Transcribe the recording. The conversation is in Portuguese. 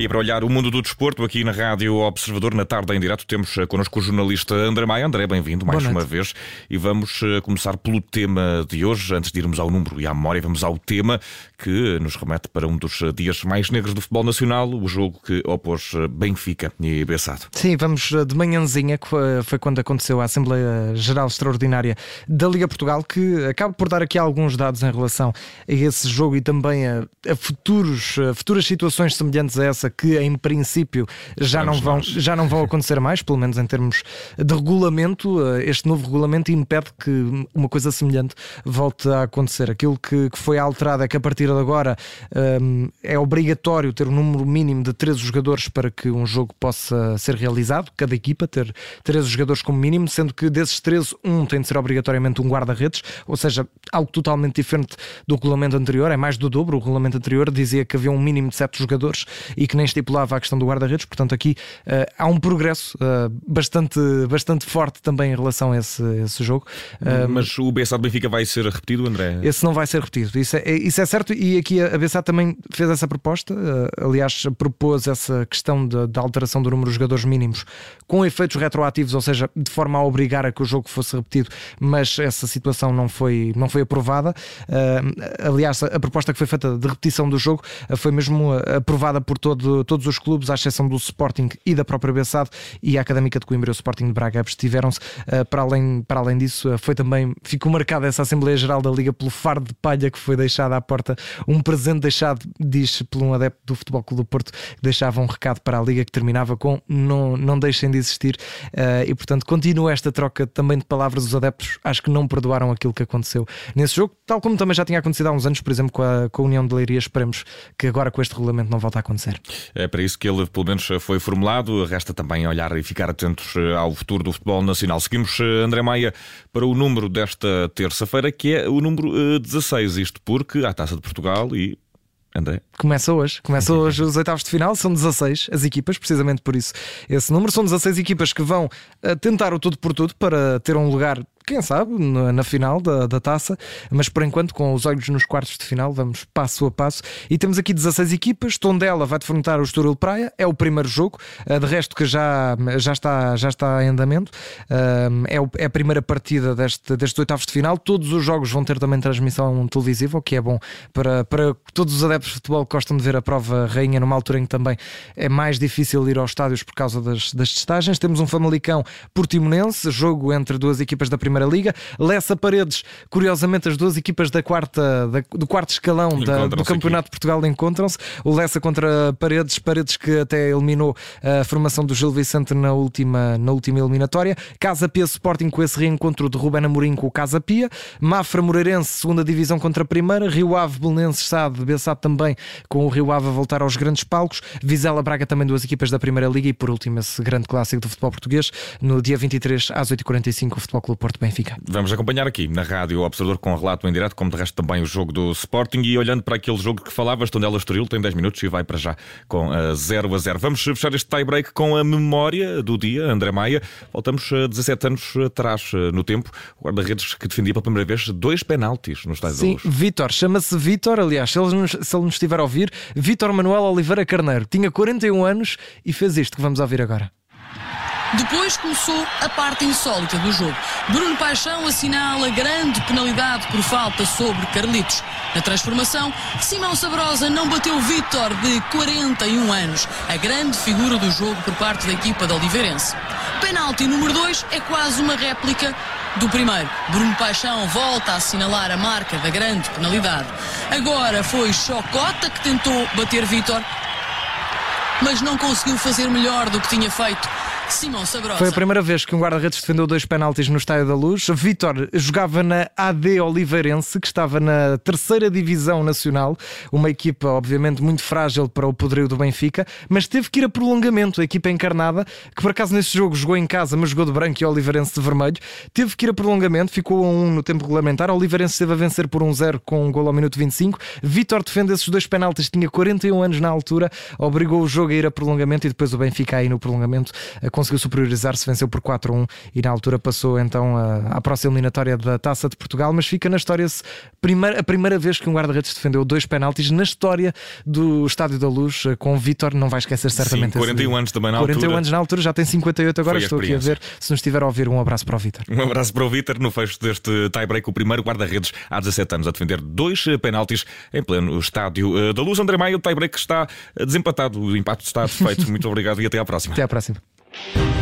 E para olhar o mundo do desporto, aqui na Rádio Observador, na tarde em direto, temos eh, connosco o jornalista André Maia. André, bem-vindo mais uma vez. E vamos eh, começar pelo tema de hoje. Antes de irmos ao número e à memória, vamos ao tema que nos remete para um dos eh, dias mais negros do futebol nacional, o jogo que opôs Benfica e Bessado. Sim, vamos de manhãzinha, que foi quando aconteceu a Assembleia Geral Extraordinária da Liga Portugal, que acaba por dar aqui alguns dados em relação a esse jogo e também a, a futuros, a futuras situações semelhantes a essa que em princípio já não, vão, já não vão acontecer mais, pelo menos em termos de regulamento. Eh, este novo regulamento impede que uma coisa semelhante volte a acontecer. Aquilo que, que foi alterado é que a partir de agora um, eh, é obrigatório ter um número mínimo de 13 jogadores para que um jogo possa ser realizado, cada equipa ter 13 jogadores como mínimo, sendo que desses 13, um tem de ser obrigatoriamente um guarda-redes, ou seja, algo totalmente diferente do regulamento anterior, é mais do dobro. O regulamento anterior dizia que havia um mínimo de 7 jogadores e que nem estipulava a questão do guarda-redes, portanto, aqui uh, há um progresso uh, bastante, bastante forte também em relação a esse, esse jogo. Uh, Mas o BSA Benfica vai ser repetido, André? Esse não vai ser repetido, isso é, isso é certo, e aqui a BSA também fez essa proposta, aliás, propôs essa questão da alteração do número de jogadores mínimos com efeitos retroativos, ou seja, de forma a obrigar a que o jogo fosse repetido, mas essa situação não foi, não foi aprovada. aliás, a proposta que foi feita de repetição do jogo foi mesmo aprovada por todo, todos os clubes, à exceção do Sporting e da própria Bessade e a Académica de Coimbra e o Sporting de Braga abstiveram-se. Para, além, para além disso, foi também, ficou marcada essa Assembleia Geral da Liga pelo fardo de palha que foi deixado à porta, um presente deixado, diz, por um adepto do Futebol Clube do Porto, que deixava um recado para a Liga que terminava com não, não deixem de existir. E portanto, continua esta troca também de palavras. Os adeptos acho que não perdoaram aquilo que aconteceu nesse jogo, tal como também já tinha acontecido há uns anos, por exemplo, com a, com a União de Leiria. Esperemos que agora com este regulamento não volte a acontecer. É para isso que ele, pelo menos, foi formulado. Resta também olhar e ficar atentos eh, ao futuro do futebol nacional. Seguimos, eh, André Maia, para o número desta terça-feira, que é o número 16. Eh, Isto porque há Taça de Portugal e André? Começa hoje, começa hoje os oitavos de final, são 16 as equipas, precisamente por isso. Esse número são 16 equipas que vão tentar o tudo por tudo para ter um lugar quem sabe, na final da, da taça, mas por enquanto, com os olhos nos quartos de final, vamos passo a passo. E temos aqui 16 equipas. Tondela vai defrontar o Estoril Praia, é o primeiro jogo, eh, de resto que já, já, está, já está em andamento. Eh, é, o, é a primeira partida deste, destes oitavos de final. Todos os jogos vão ter também transmissão televisiva, o que é bom para, para todos os adeptos de futebol que gostam de ver a prova rainha numa altura em que também é mais difícil ir aos estádios por causa das, das testagens. Temos um Famalicão Portimonense, jogo entre duas equipas da primeira Primeira Liga. Lessa Paredes, curiosamente, as duas equipas da quarta, da, do quarto escalão da, do Campeonato de Portugal encontram-se. O Lessa contra Paredes, Paredes que até eliminou a formação do Gil Vicente na última, na última eliminatória. Casa Pia Sporting com esse reencontro de Ruben Amorim com o Casa Pia. Mafra Moreirense, segunda divisão contra a primeira. Rio Ave, Belenenses, Sade, Bessade também com o Rio Ave a voltar aos grandes palcos. Vizela Braga também duas equipas da Primeira Liga e por último esse grande clássico do futebol português no dia 23 às 8h45 o Futebol Clube Porto Benfica. Vamos acompanhar aqui na Rádio Observador com relato em direto, como de resto também o jogo do Sporting. E olhando para aquele jogo que falavas, Tondela Estoril, tem 10 minutos e vai para já com uh, 0 a 0. Vamos fechar este tie-break com a memória do dia, André Maia. Voltamos uh, 17 anos atrás uh, no tempo. O guarda-redes que defendia pela primeira vez dois penaltis no estádio Sim, Vítor, chama-se Vítor, aliás, se ele, nos, se ele nos estiver a ouvir, Vítor Manuel Oliveira Carneiro. Tinha 41 anos e fez isto que vamos ouvir agora. Depois começou a parte insólita do jogo. Bruno Paixão assinala grande penalidade por falta sobre Carlitos. Na transformação, Simão Sabrosa não bateu Vítor, de 41 anos, a grande figura do jogo por parte da equipa de Oliveirense. Penalti número 2 é quase uma réplica do primeiro. Bruno Paixão volta a assinalar a marca da grande penalidade. Agora foi Chocota que tentou bater Vítor, mas não conseguiu fazer melhor do que tinha feito. Simão Sabrosa. Foi a primeira vez que um guarda-redes defendeu dois penaltis no Estádio da Luz. Vítor jogava na AD Oliveirense, que estava na terceira divisão nacional, uma equipa obviamente muito frágil para o poderio do Benfica, mas teve que ir a prolongamento. A equipa encarnada, que por acaso nesse jogo jogou em casa, mas jogou de branco e Oliveirense de vermelho, teve que ir a prolongamento, ficou a 1 um no tempo regulamentar. Oliveirense esteve a vencer por 1-0 um com um gol ao minuto 25. Vítor defende esses dois penaltis, tinha 41 anos na altura, obrigou o jogo a ir a prolongamento e depois o Benfica aí no prolongamento conseguiu superiorizar-se, venceu por 4-1 e na altura passou então à próxima eliminatória da Taça de Portugal, mas fica na história a primeira vez que um guarda-redes defendeu dois penaltis na história do Estádio da Luz com o Vítor, não vai esquecer certamente. Sim, 41 anos também na 41 altura. anos na altura, já tem 58 agora, estou aqui a ver. Se nos estiver a ouvir, um abraço para o Vítor. Um abraço para o Vítor no fecho deste tie-break, o primeiro guarda-redes há 17 anos a defender dois penaltis em pleno Estádio eh, da Luz. André Maia, o tie-break está desempatado, o empate está feito. Muito obrigado e até à próxima. Até à próxima. Thank you.